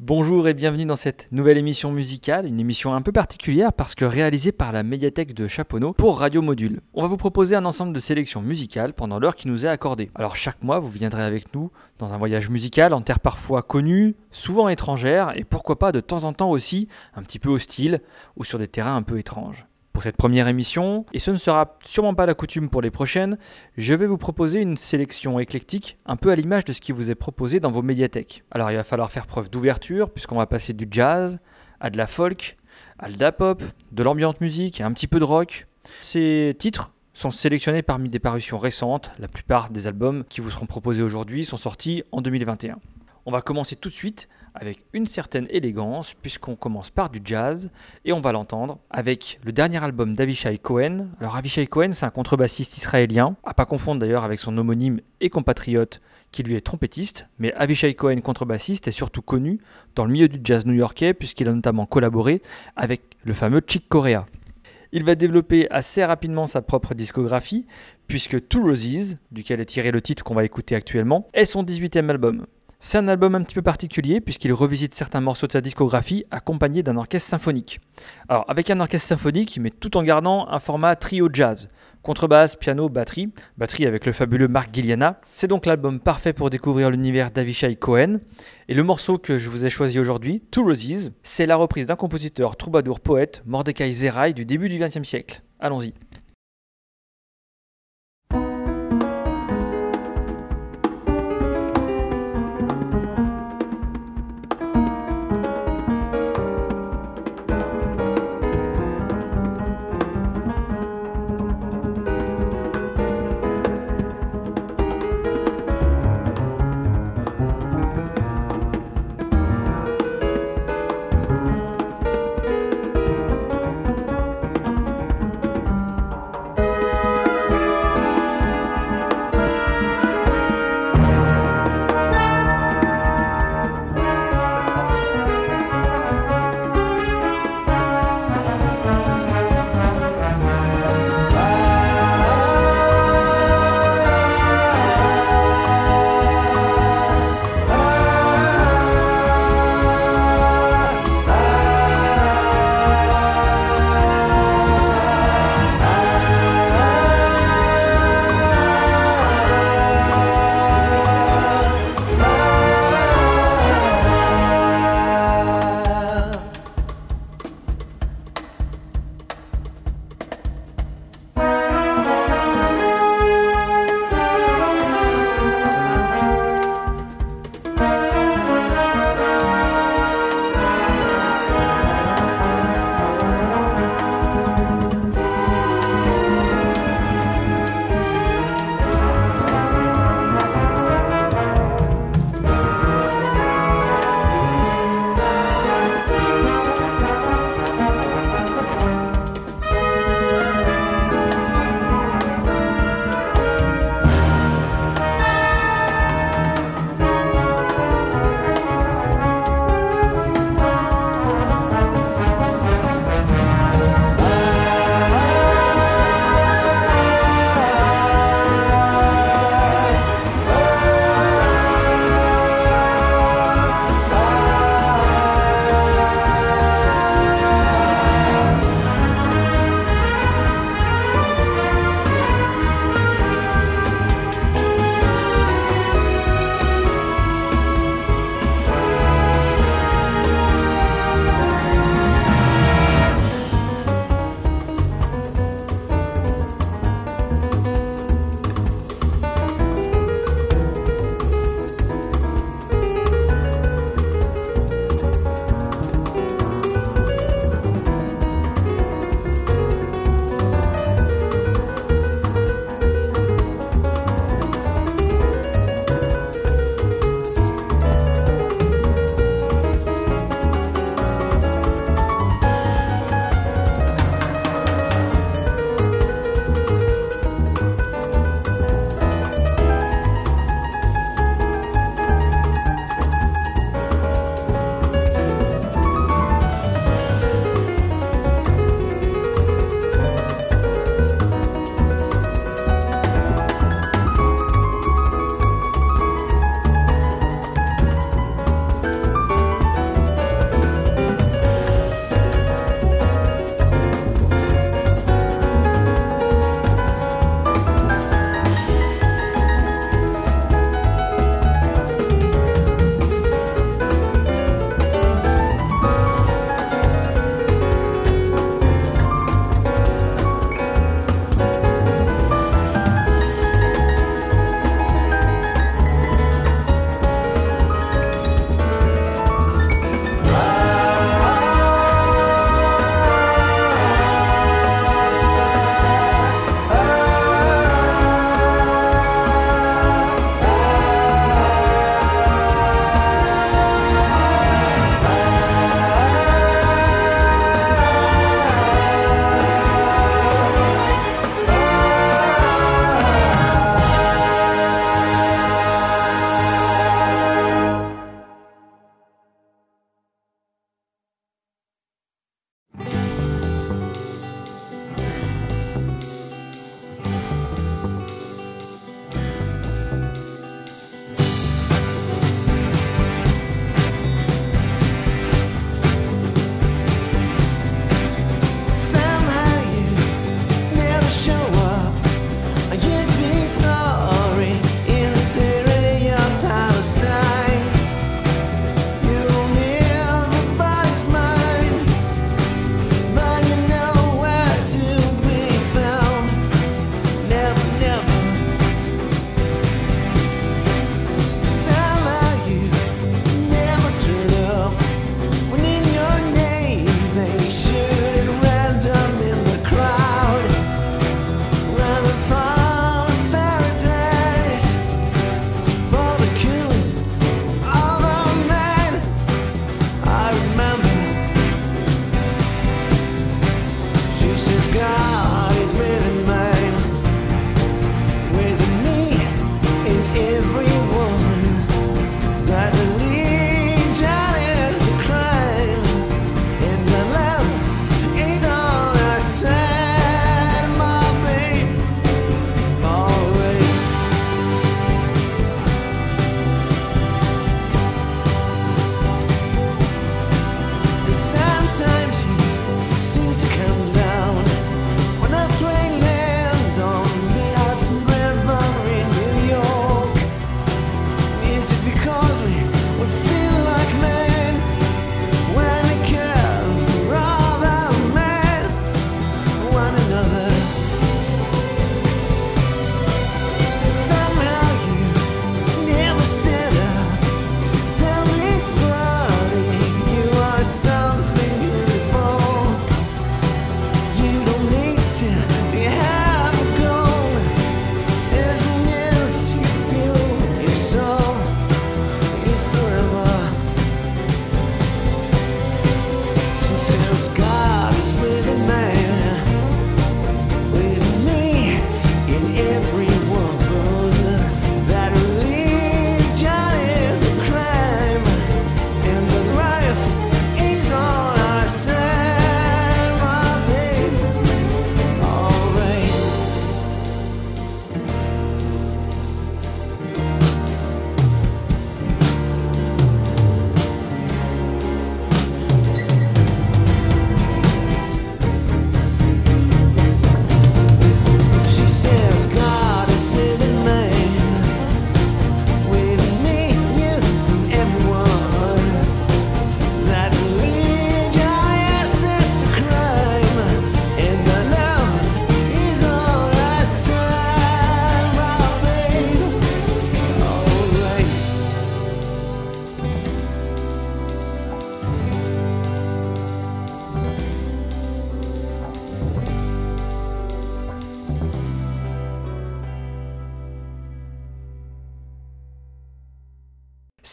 Bonjour et bienvenue dans cette nouvelle émission musicale, une émission un peu particulière parce que réalisée par la médiathèque de Chaponneau pour Radio Module. On va vous proposer un ensemble de sélections musicales pendant l'heure qui nous est accordée. Alors chaque mois, vous viendrez avec nous dans un voyage musical en terre parfois connue, souvent étrangère et pourquoi pas de temps en temps aussi un petit peu hostile ou sur des terrains un peu étranges. Pour cette première émission, et ce ne sera sûrement pas la coutume pour les prochaines, je vais vous proposer une sélection éclectique, un peu à l'image de ce qui vous est proposé dans vos médiathèques. Alors il va falloir faire preuve d'ouverture, puisqu'on va passer du jazz à de la folk, à de la pop, de l'ambiante musique et un petit peu de rock. Ces titres sont sélectionnés parmi des parutions récentes, la plupart des albums qui vous seront proposés aujourd'hui sont sortis en 2021. On va commencer tout de suite avec une certaine élégance, puisqu'on commence par du jazz, et on va l'entendre avec le dernier album d'Avishai Cohen. Alors Avishai Cohen, c'est un contrebassiste israélien, à pas confondre d'ailleurs avec son homonyme et compatriote qui lui est trompettiste, mais Avishai Cohen, contrebassiste, est surtout connu dans le milieu du jazz new-yorkais, puisqu'il a notamment collaboré avec le fameux Chick Corea. Il va développer assez rapidement sa propre discographie, puisque Two Roses, duquel est tiré le titre qu'on va écouter actuellement, est son 18e album. C'est un album un petit peu particulier puisqu'il revisite certains morceaux de sa discographie accompagnés d'un orchestre symphonique. Alors avec un orchestre symphonique mais tout en gardant un format trio jazz, contrebasse, piano, batterie, batterie avec le fabuleux Mark Gilliana. C'est donc l'album parfait pour découvrir l'univers d'Avishai Cohen. Et le morceau que je vous ai choisi aujourd'hui, Two Roses, c'est la reprise d'un compositeur troubadour poète, Mordecai Zerai du début du XXe siècle. Allons-y.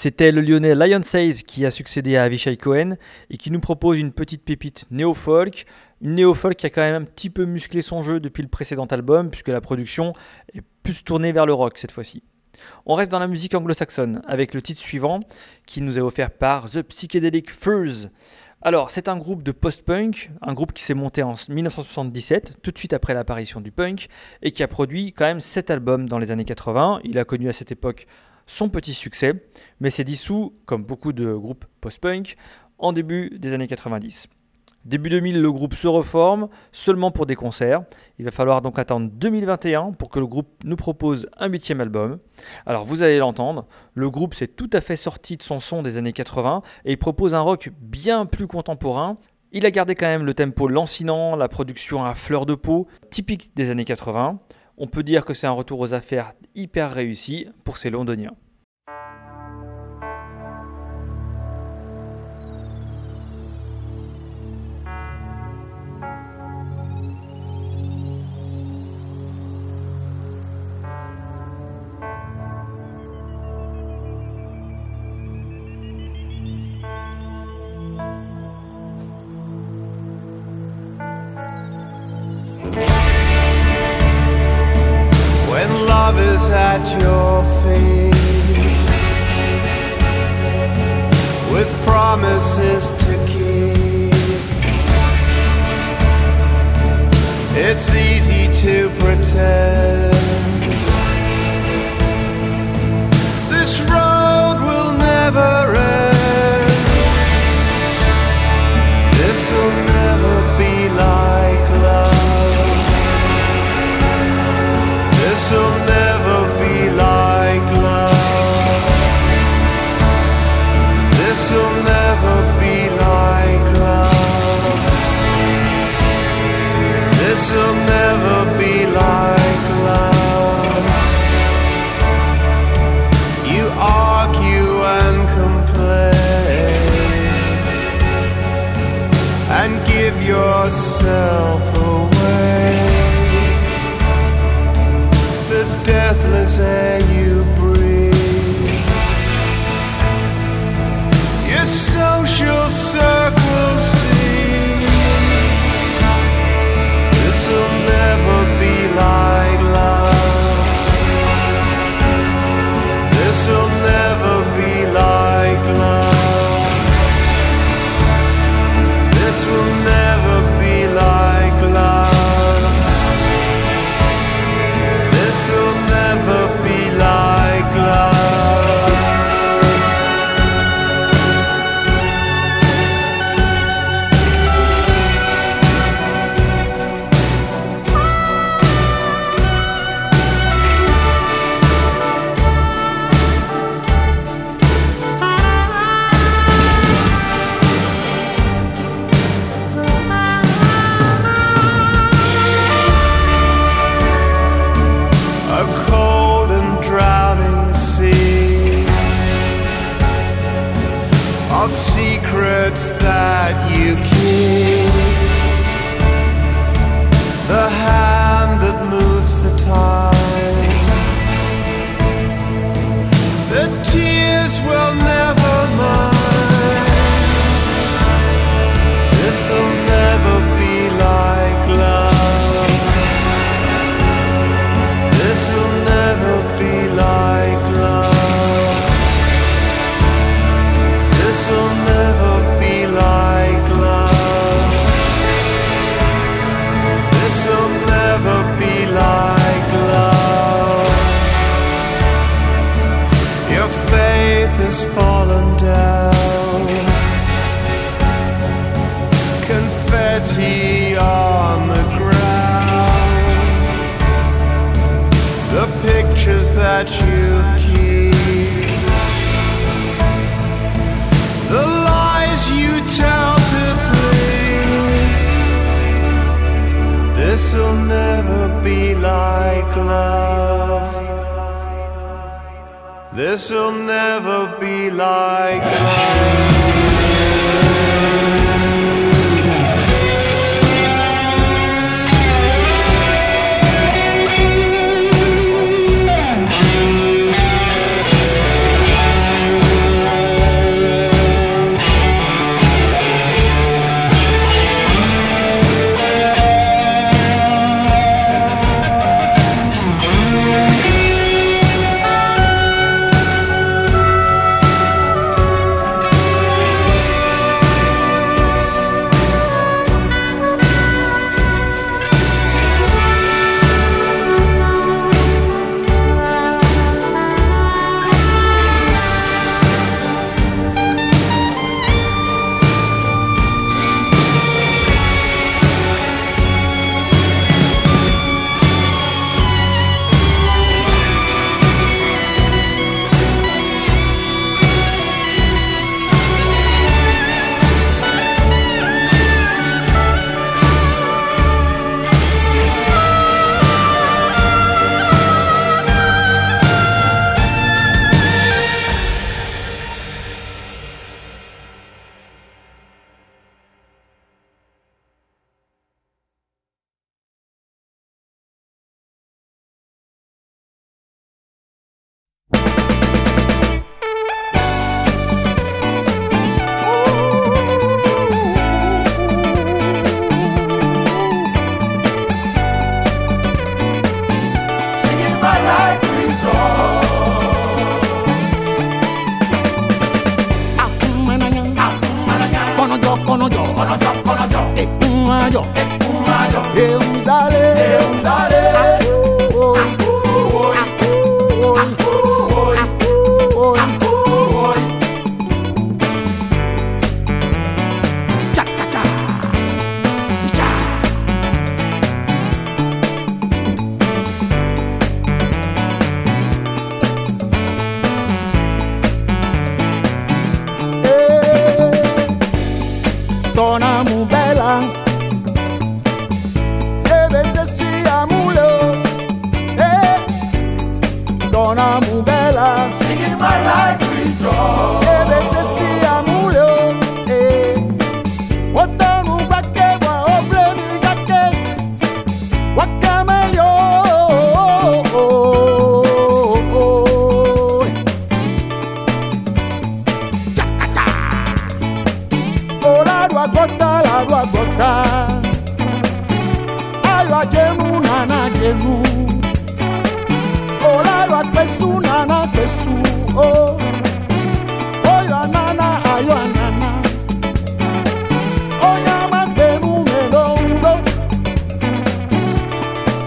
C'était le lyonnais Lion Says qui a succédé à Avishai Cohen et qui nous propose une petite pépite néo-folk. Une néo-folk qui a quand même un petit peu musclé son jeu depuis le précédent album, puisque la production est plus tournée vers le rock cette fois-ci. On reste dans la musique anglo-saxonne avec le titre suivant qui nous est offert par The Psychedelic Furs. Alors, c'est un groupe de post-punk, un groupe qui s'est monté en 1977, tout de suite après l'apparition du punk, et qui a produit quand même 7 albums dans les années 80. Il a connu à cette époque son petit succès, mais s'est dissous, comme beaucoup de groupes post-punk, en début des années 90. Début 2000, le groupe se reforme seulement pour des concerts. Il va falloir donc attendre 2021 pour que le groupe nous propose un huitième album. Alors vous allez l'entendre, le groupe s'est tout à fait sorti de son son des années 80 et il propose un rock bien plus contemporain. Il a gardé quand même le tempo lancinant, la production à fleur de peau, typique des années 80. On peut dire que c'est un retour aux affaires hyper réussi pour ces londoniens. At your feet with promises to keep. It's easy to pretend this road will never end.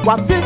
One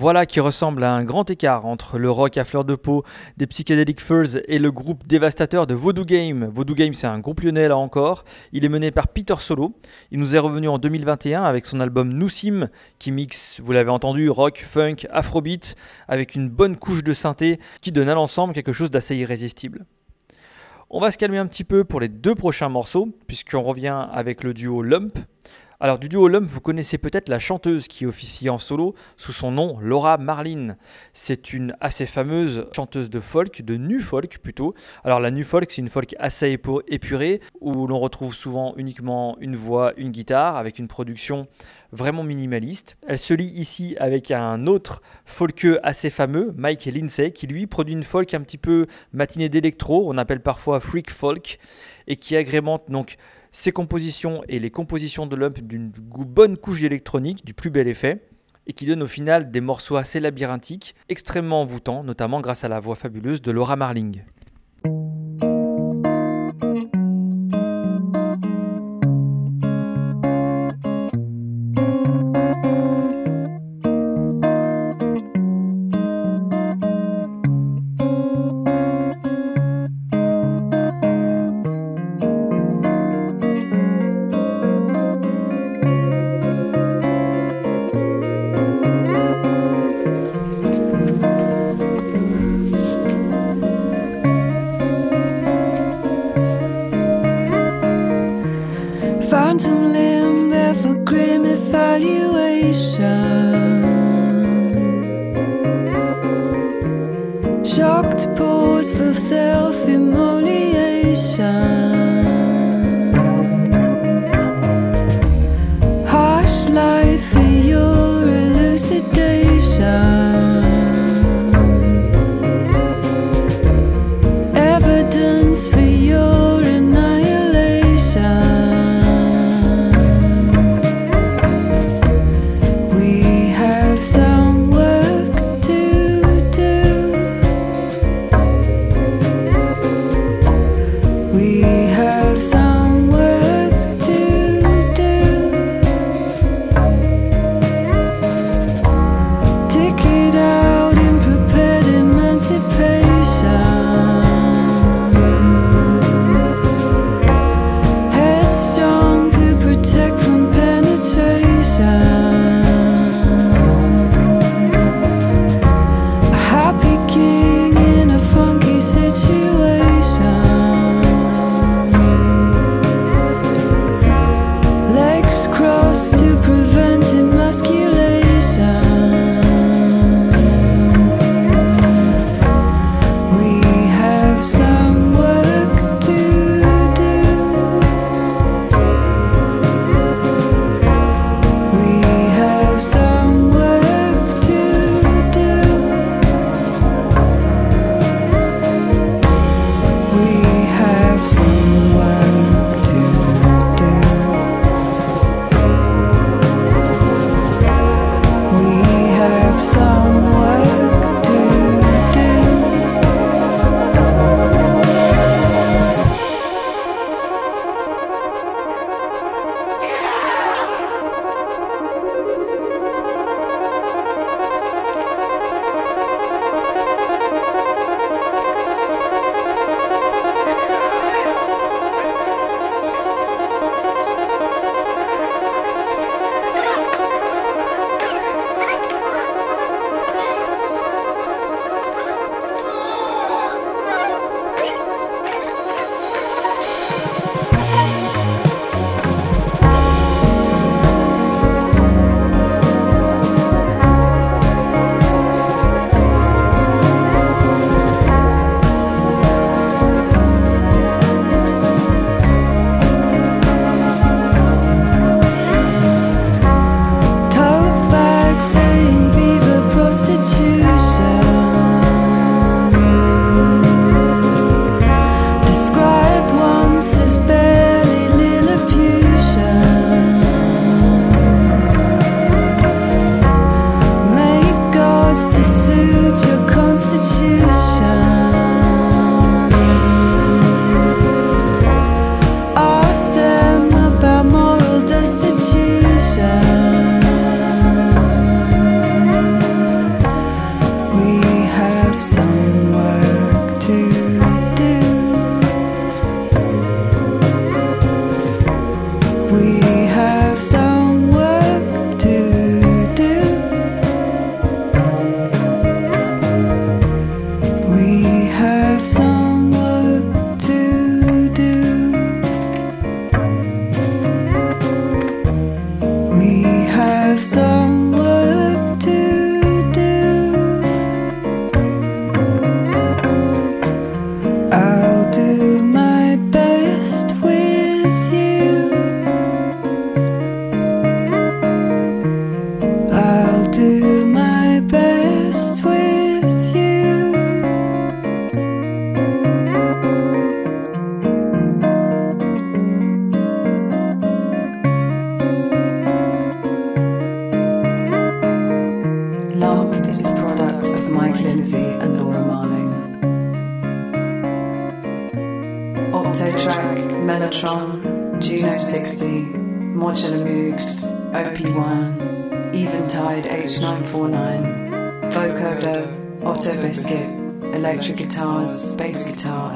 Voilà qui ressemble à un grand écart entre le rock à fleur de peau des Psychedelic Furs et le groupe dévastateur de Voodoo Game. Voodoo Game, c'est un groupe lyonnais là encore. Il est mené par Peter Solo. Il nous est revenu en 2021 avec son album Noussim qui mixe, vous l'avez entendu, rock, funk, afrobeat avec une bonne couche de synthé qui donne à l'ensemble quelque chose d'assez irrésistible. On va se calmer un petit peu pour les deux prochains morceaux puisqu'on revient avec le duo Lump alors du duo Lump, vous connaissez peut-être la chanteuse qui officie en solo sous son nom Laura Marlin. C'est une assez fameuse chanteuse de folk, de nu folk plutôt. Alors la nu folk, c'est une folk assez épurée où l'on retrouve souvent uniquement une voix, une guitare avec une production vraiment minimaliste. Elle se lie ici avec un autre folkeux assez fameux, Mike Lindsay, qui lui produit une folk un petit peu matinée d'électro, on appelle parfois freak folk, et qui agrémente donc ses compositions et les compositions de Lump d'une bonne couche électronique, du plus bel effet, et qui donne au final des morceaux assez labyrinthiques, extrêmement envoûtants, notamment grâce à la voix fabuleuse de Laura Marling. locked pose of self-immolation.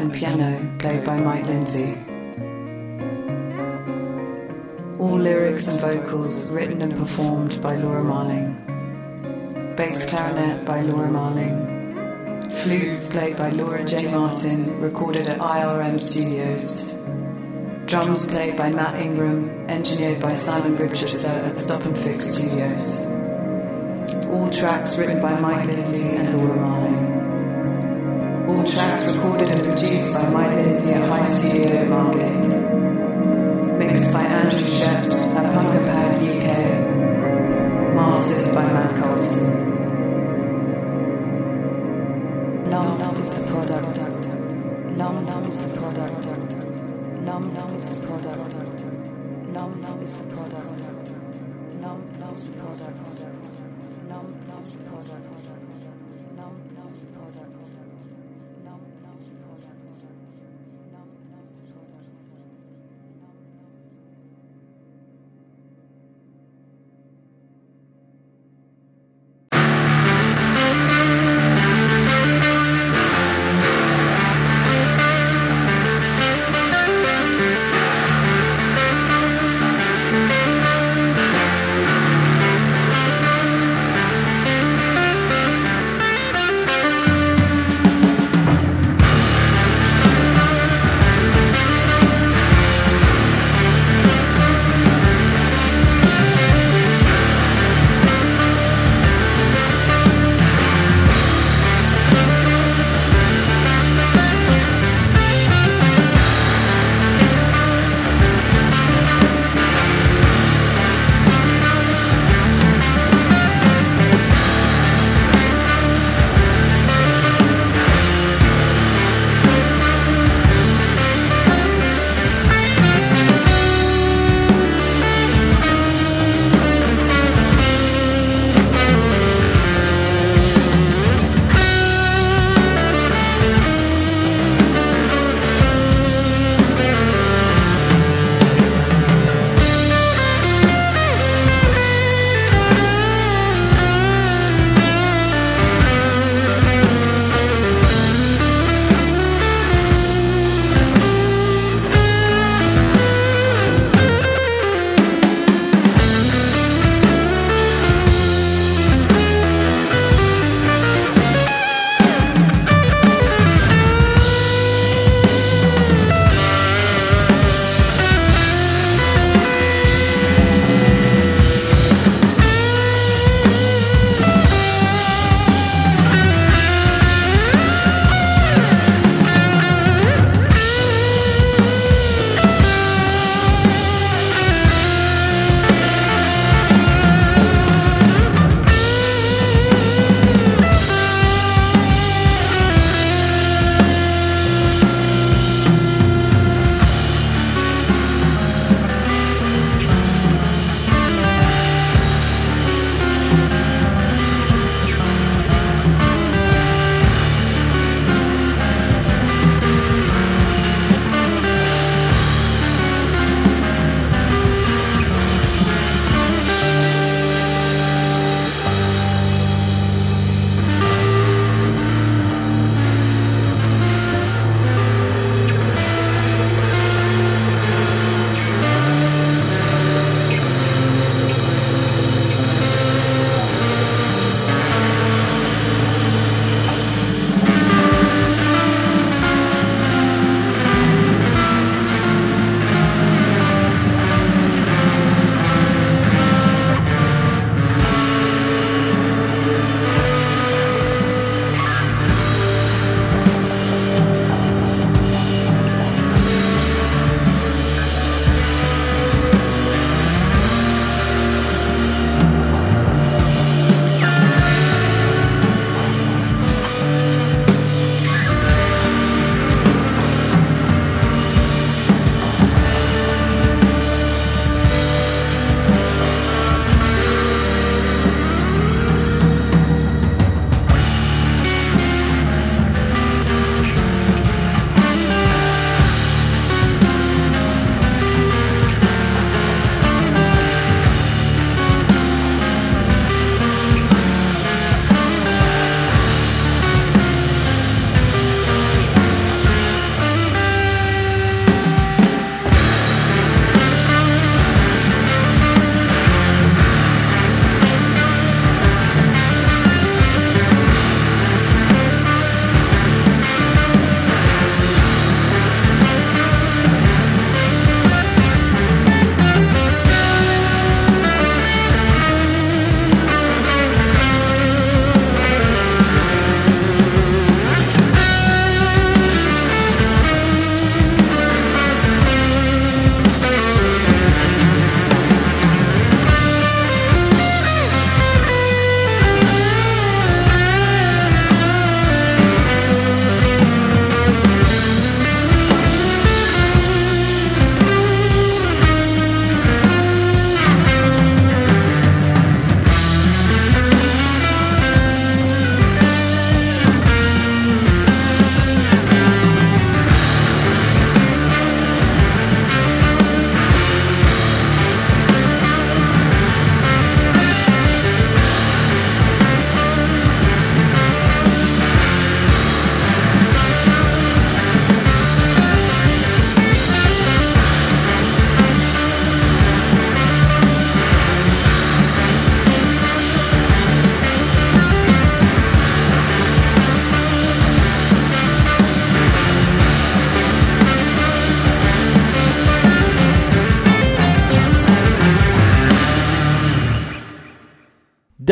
and piano played by Mike Lindsay. All lyrics and vocals written and performed by Laura Marling. Bass clarinet by Laura Marling. Flutes played by Laura J. Martin, recorded at IRM Studios. Drums played by Matt Ingram, engineered by Simon Bridchester at Stop and Fix Studios. All tracks written by Mike Lindsay and Laura Marling tracks recorded and produced by Mike Lindsay at High Studio Market. Mixed by Andrew Sheps at Bunker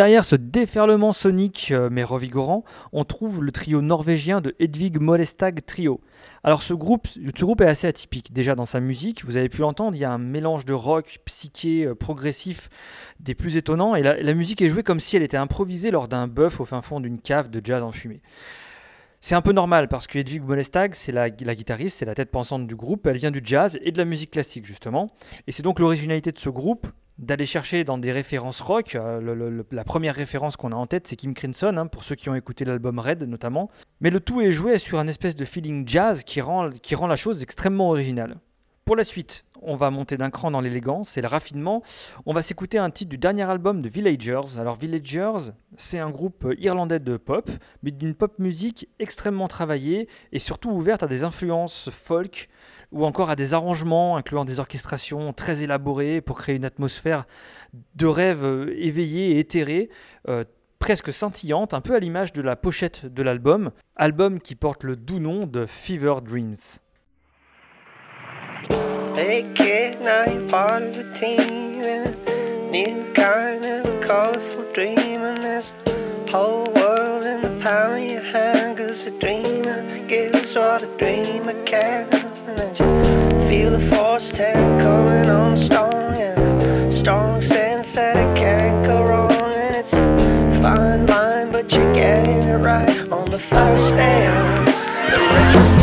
Derrière ce déferlement sonique euh, mais revigorant, on trouve le trio norvégien de Hedvig Molestag Trio. Alors ce groupe, ce est assez atypique. Déjà dans sa musique, vous avez pu l'entendre, il y a un mélange de rock, psyché, euh, progressif, des plus étonnants, et la, musique est jouée comme si elle était improvisée lors d'un bœuf au fin fond d'une cave de jazz enfumé. C'est un peu normal parce que Hedvig Molestag, c'est la, guitariste, c'est la tête pensante du groupe, elle vient du jazz et de la musique classique justement. Et c'est donc l'originalité de ce groupe d'aller chercher dans des références rock. Euh, la première référence qu'on a en tête, c'est Kim Crimson, hein, pour ceux qui ont écouté l'album Red notamment. Mais le tout est joué sur un espèce de feeling jazz qui rend la chose extrêmement originale. Pour la suite, on va monter d'un cran dans l'élégance et le raffinement. On va s'écouter un titre du dernier album de Villagers. Alors Villagers, c'est un groupe irlandais de pop, mais d'une pop musique extrêmement travaillée et surtout ouverte à des influences folk ou encore à des arrangements incluant des orchestrations très élaborées pour créer une atmosphère de rêve euh, éveillé et éthéré, euh, presque scintillante, un peu à l'image de la pochette de l'album, album qui porte le doux nom de Fever Dreams. Hey kid, now you're part of a team and a new kind of colorful dream and there's whole world in the palm of your hand cause a dreamer gives what a dreamer can. And you feel the force ten coming on strong. And a strong sense that it can't go wrong. And it's a fine line but you're getting it right on the first day. Of the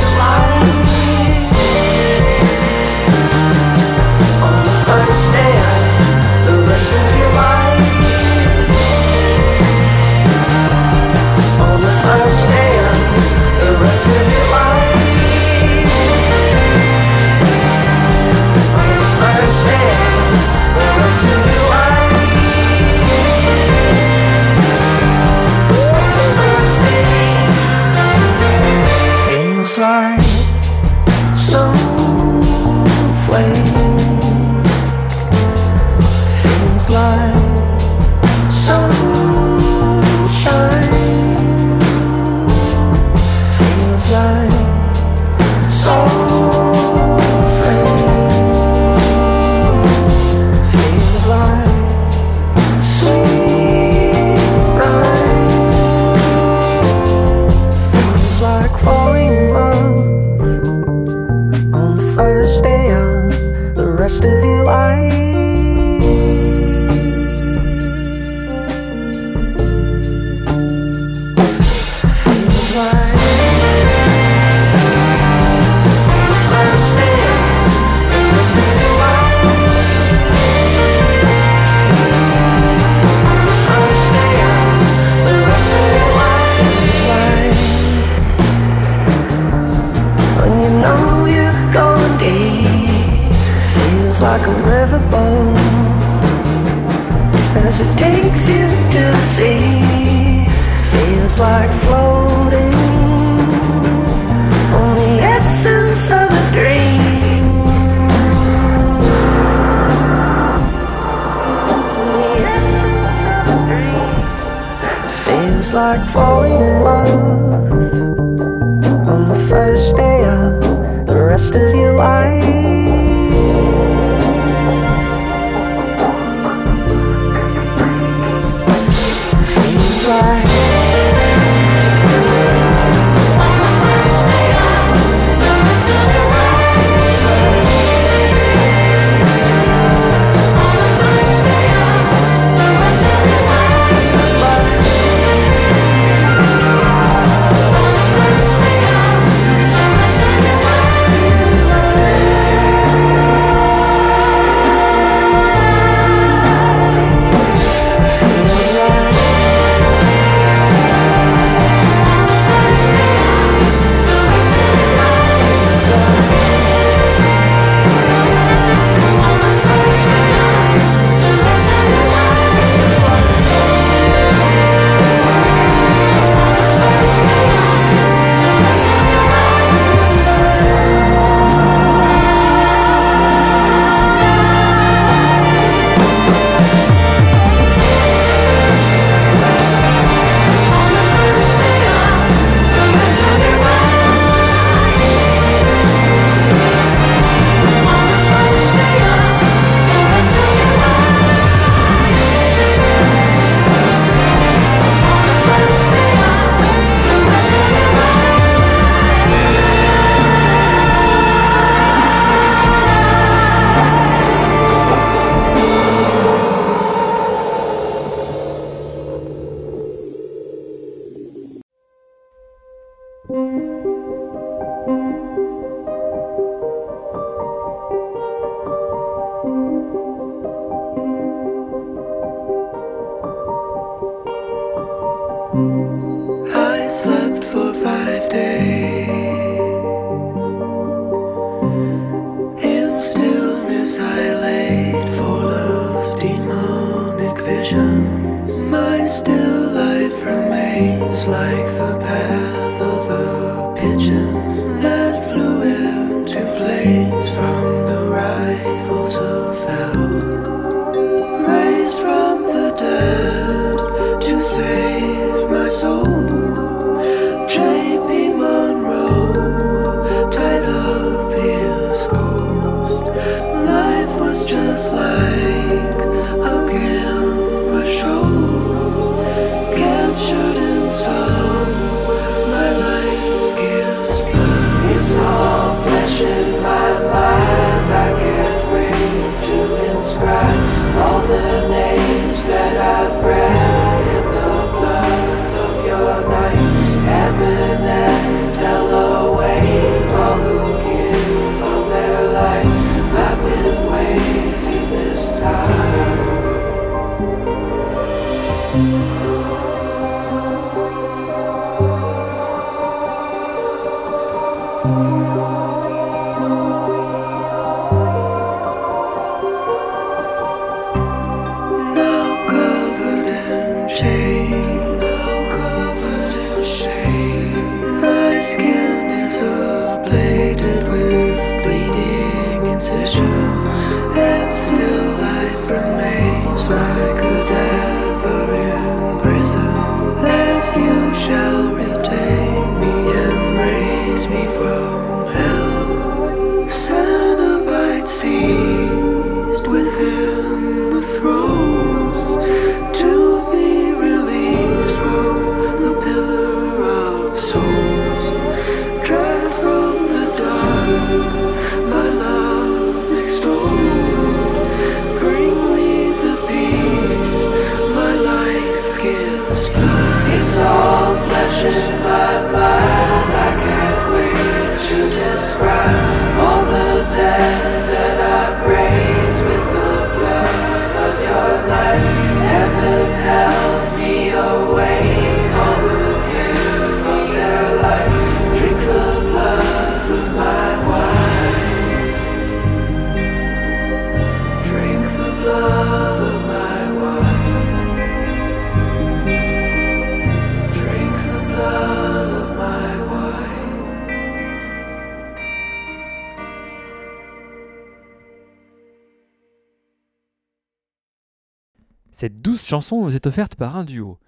chanson nous est offerte par un duo,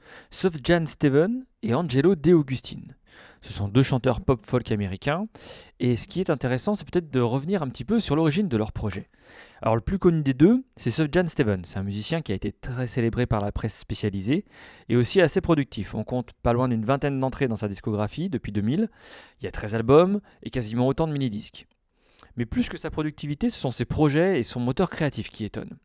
Jan Steven et Angelo De Augustine. Ce sont deux chanteurs pop folk américains, et ce qui est intéressant, c'est peut-être de revenir un petit peu sur l'origine de leur projet. Alors le plus connu des deux, c'est Jan Steven, c'est un musicien qui a été très célébré par la presse spécialisée, et aussi assez productif. On compte pas loin d'une vingtaine d'entrées dans sa discographie depuis 2000, il y a 13 albums et quasiment autant de mini-disques. Mais plus que sa productivité, ce sont ses projets et son moteur créatif qui étonnent.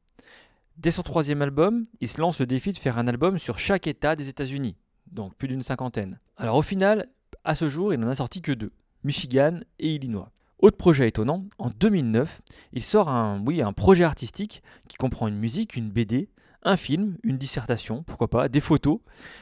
Dès son troisième album, il se lance le défi de faire un album sur chaque État des États-Unis, donc plus d'une cinquantaine. Alors au final, à ce jour, il n'en a sorti que deux, Michigan et Illinois. Autre projet étonnant, en 2009, il sort un, projet artistique qui comprend une musique, une BD, un film, une dissertation, pourquoi pas, des photos,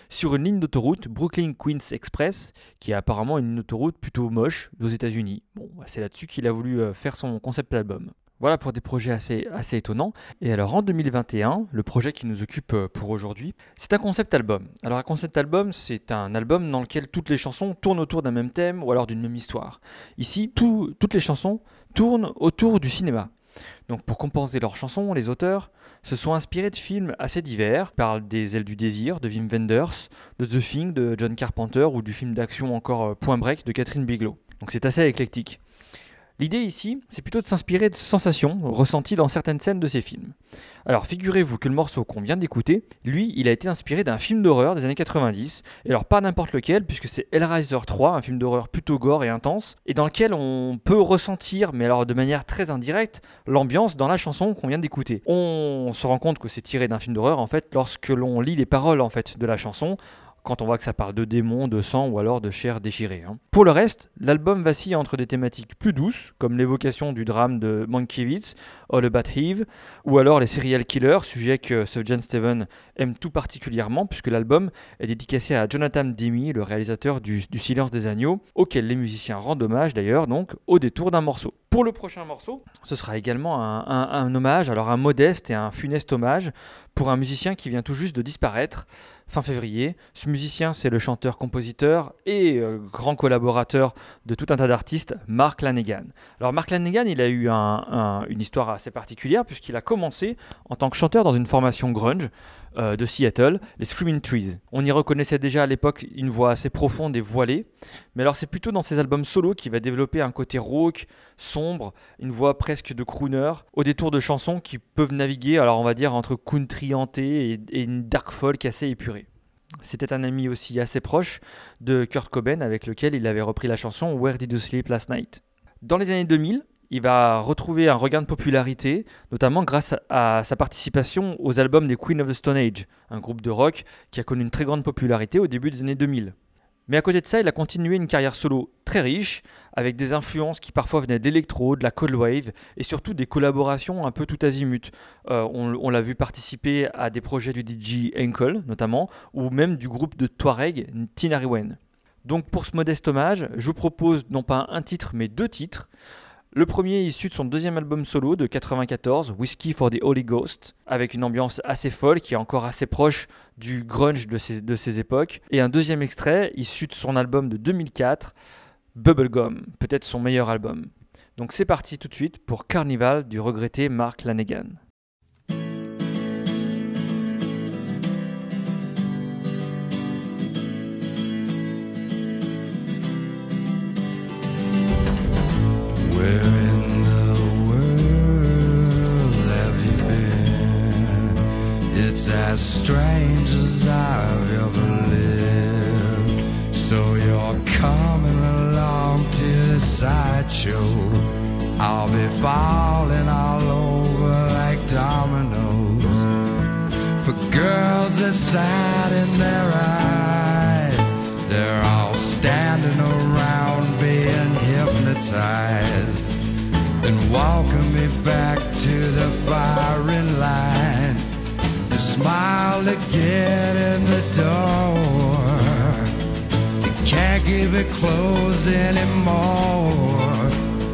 sur une ligne d'autoroute, Brooklyn Queens Express, qui est apparemment une autoroute plutôt moche aux États-Unis. Bon, bah, c'est là-dessus qu'il a voulu euh, faire son concept album. Voilà pour des projets assez, étonnants. Et alors en 2021, le projet qui nous occupe euh, pour aujourd'hui, c'est un concept album. Alors un concept album, c'est un album dans lequel toutes les chansons tournent autour d'un même thème ou alors d'une même histoire. Ici, tout- toutes les chansons tournent autour du cinéma. Donc pour compenser leurs chansons, les auteurs se sont inspirés de films assez divers. Ils des Ailes du désir de Wim Wenders, de The Thing de John Carpenter ou du film d'action encore euh, Point Break de Catherine Bigelow. Donc c'est assez éclectique. L'idée ici, c'est plutôt de s'inspirer de sensations ressenties dans certaines scènes de ces films. Alors figurez-vous que le morceau qu'on vient d'écouter, lui, il a été inspiré d'un film d'horreur des années 90, et alors pas n'importe lequel, puisque c'est Hellraiser 3, un film d'horreur plutôt gore et intense, et dans lequel on peut ressentir, mais alors de manière très indirecte, l'ambiance dans la chanson qu'on vient d'écouter. On se rend compte que c'est tiré d'un film d'horreur en fait lorsque l'on lit les paroles en fait de la chanson, quand on voit que ça parle de démons, de sang ou alors de chair déchirée. hein. Pour le reste, l'album vacille entre des thématiques plus douces, comme l'évocation du drame de Mankiewicz, All About Eve, ou alors les serial killers, sujet que John Steven aime tout particulièrement, puisque l'album est dédicacé à Jonathan Demme, le réalisateur du, Silence des Agneaux, auquel les musiciens rendent hommage d'ailleurs, donc au détour d'un morceau. Pour le prochain morceau, ce sera également un, hommage, alors un modeste et un funeste hommage pour un musicien qui vient tout juste de disparaître fin février. Ce musicien, c'est le chanteur-compositeur et euh, grand collaborateur de tout un tas d'artistes, Mark Lanegan. Alors Mark Lanegan, il a eu un- un- une histoire particulière puisqu'il a commencé en tant que chanteur dans une formation grunge euh, de Seattle, les Screaming Trees. On y reconnaissait déjà à l'époque une voix assez profonde et voilée, mais alors c'est plutôt dans ses albums solo qu'il va développer un côté rauque, sombre, une voix presque de crooner, au détour de chansons qui peuvent naviguer, alors on va dire entre country hanté et, et une dark folk assez épurée. C'était un ami aussi assez proche de Kurt Cobain avec lequel il avait repris la chanson Where Did You Sleep Last Night? Dans les années 2000, il va retrouver un regain de popularité, notamment grâce à sa participation aux albums des Queen of the Stone Age, un groupe de rock qui a connu une très grande popularité au début des années 2000. Mais à côté de ça, il a continué une carrière solo très riche, avec des influences qui parfois venaient d'électro, de la cold wave, et surtout des collaborations un peu tout azimut. Euh, on l'a vu participer à des projets du DJ Enkel, notamment, ou même du groupe de Touareg, Tinariwen. Donc pour ce modeste hommage, je vous propose non pas un titre, mais deux titres. Le premier issu de son deuxième album solo de 94, Whiskey for the Holy Ghost, avec une ambiance assez folle qui est encore assez proche du grunge de ces, époques. Et un deuxième extrait issu de son album de 2004, Bubblegum, peut-être son meilleur album. Donc c'est parti tout de suite pour Carnival du regretté Mark Lanegan. As strange as I've ever lived. So you're coming along to the sideshow. I'll be falling all over like dominoes. For girls that sad in their eyes, they're all standing around being hypnotized and walking me back to the firing line. You smile to get in the door. You can't keep it closed anymore.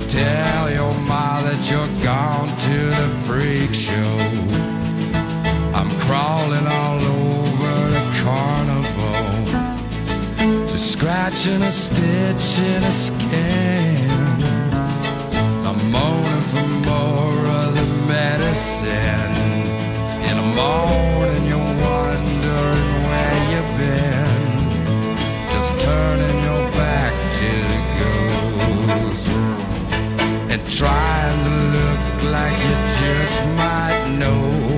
Tell your mom that you're gone to the freak show. I'm crawling all over the carnival, just scratching a stitch in a skin. I'm moaning for more of the medicine. In the morning, trying to look like you just might know.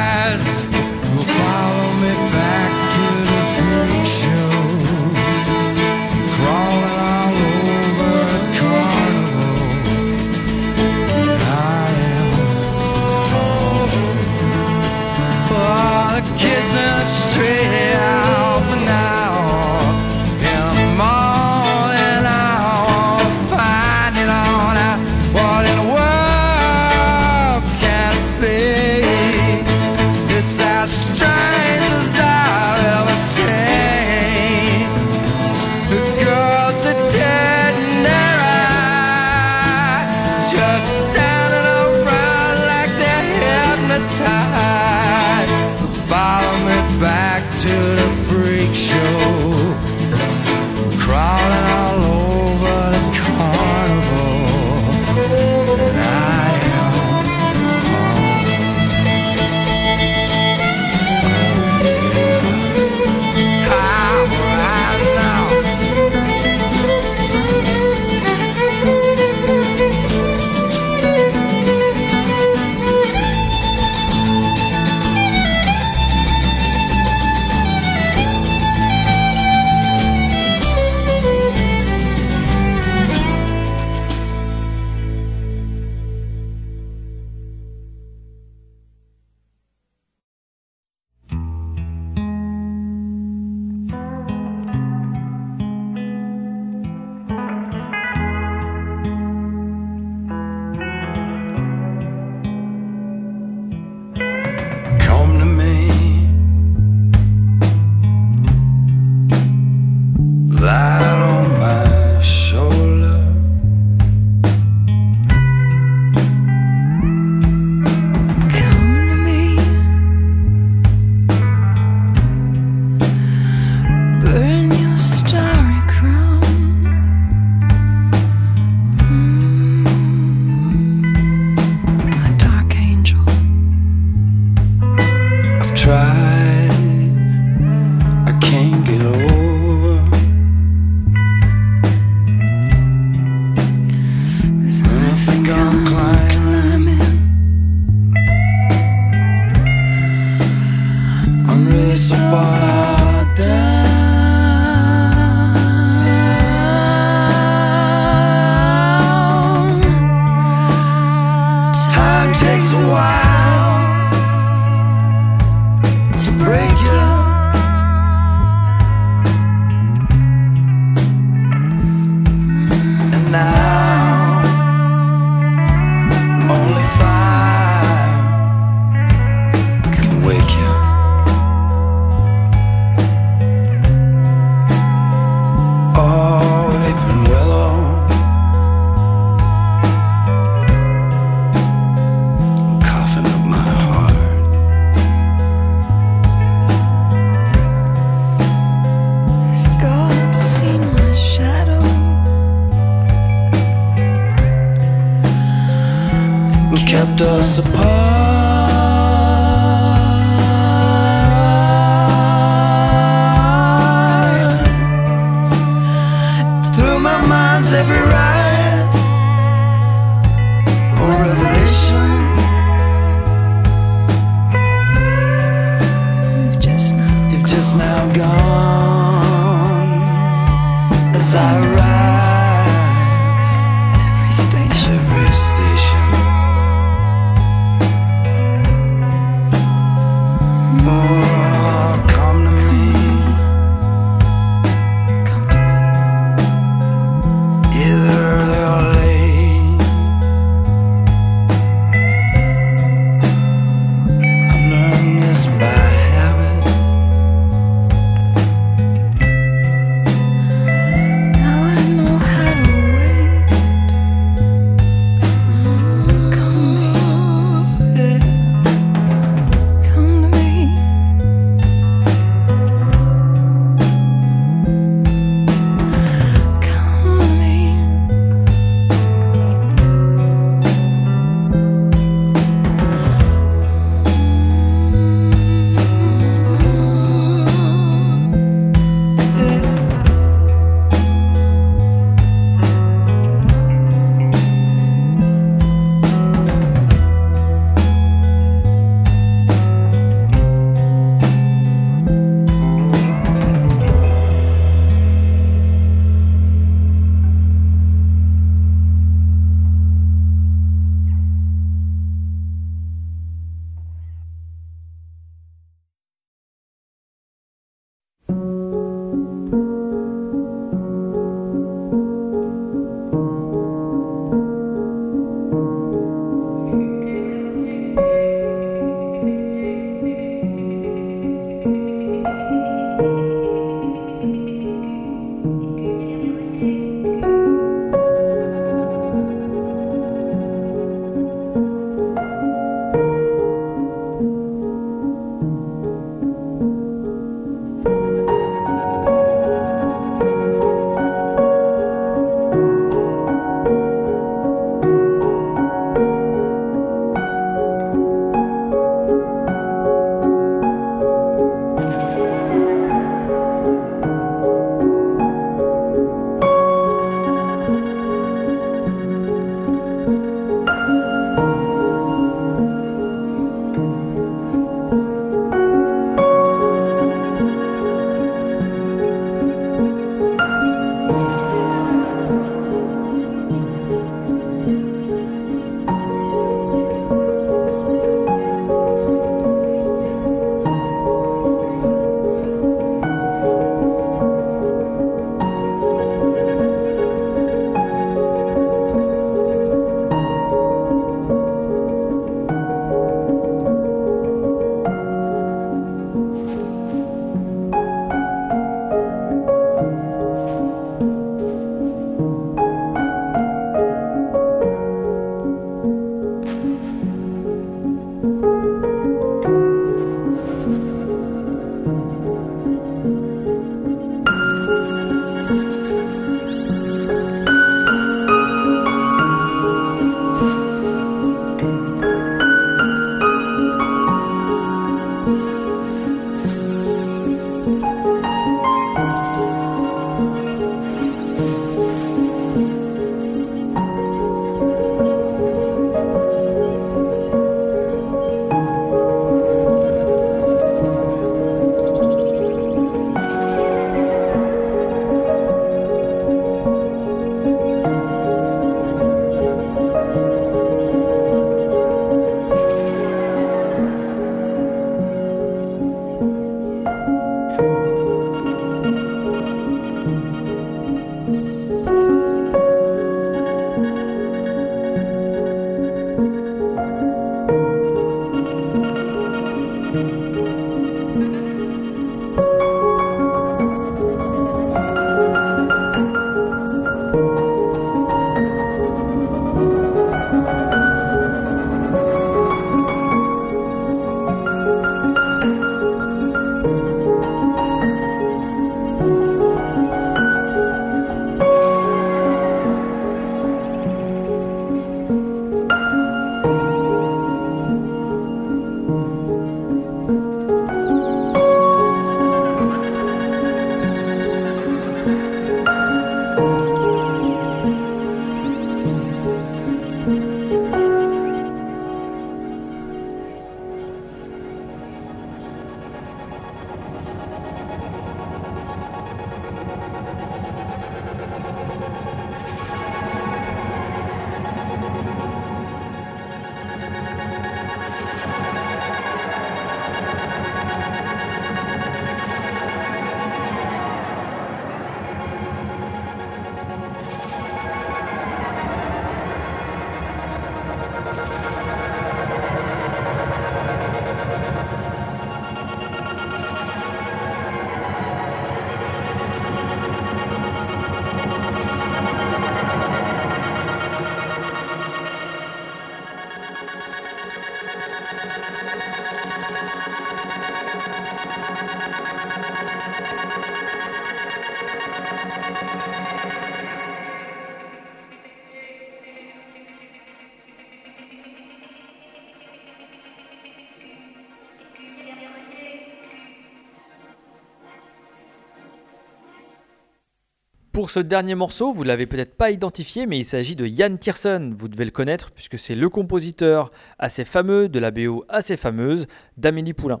Pour ce dernier morceau, vous l'avez peut-être pas identifié, mais il s'agit de Yann Tiersen. Vous devez le connaître puisque c'est le compositeur assez fameux de la BO assez fameuse d'Amélie Poulain.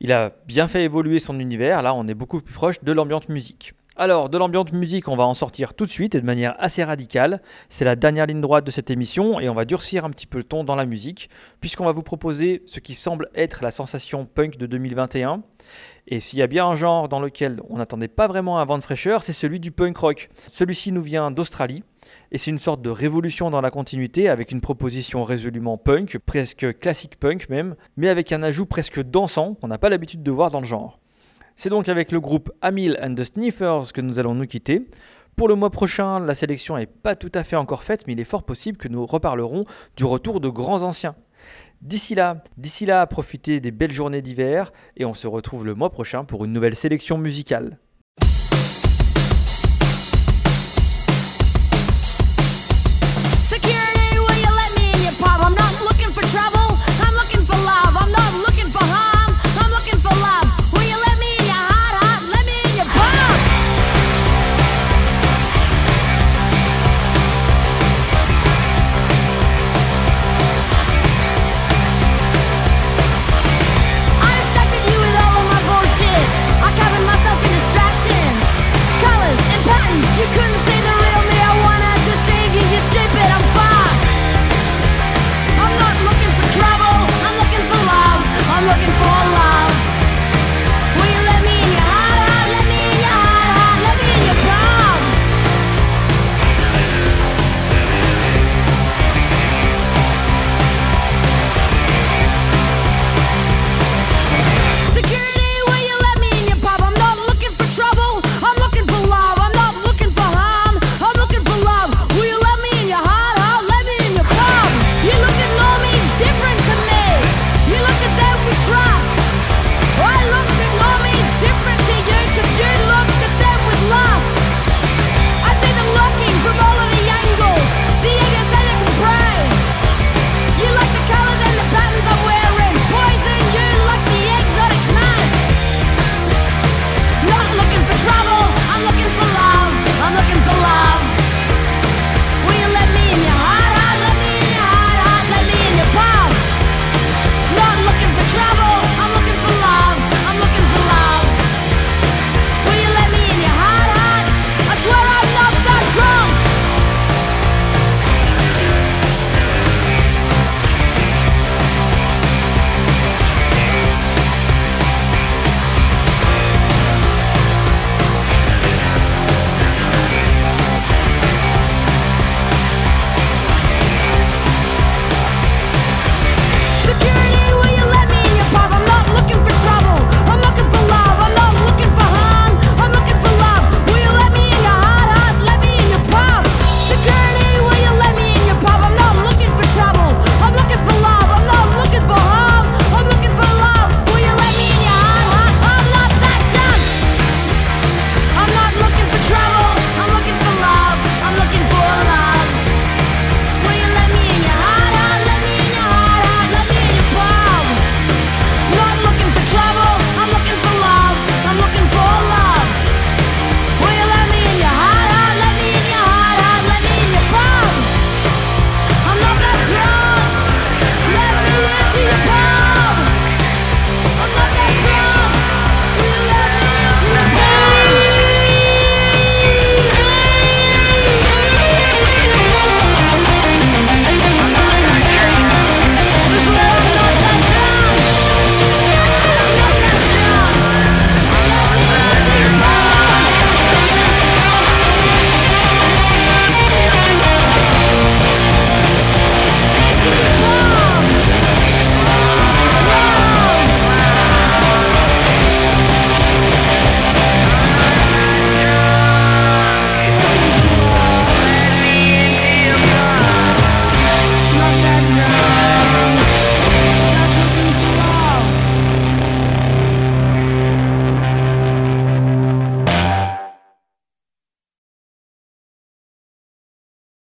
Il a bien fait évoluer son univers, là on est beaucoup plus proche de l'ambiance musique. Alors, de l'ambiance musique, on va en sortir tout de suite et de manière assez radicale. C'est la dernière ligne droite de cette émission et on va durcir un petit peu le ton dans la musique, puisqu'on va vous proposer ce qui semble être la sensation punk de 2021. Et s'il y a bien un genre dans lequel on n'attendait pas vraiment un vent de fraîcheur, c'est celui du punk rock. Celui-ci nous vient d'Australie et c'est une sorte de révolution dans la continuité avec une proposition résolument punk, presque classique punk même, mais avec un ajout presque dansant qu'on n'a pas l'habitude de voir dans le genre. C'est donc avec le groupe Amil and the Sniffers que nous allons nous quitter. Pour le mois prochain, la sélection n'est pas tout à fait encore faite, mais il est fort possible que nous reparlerons du retour de grands anciens. D'ici là, d'ici là, profitez des belles journées d'hiver et on se retrouve le mois prochain pour une nouvelle sélection musicale.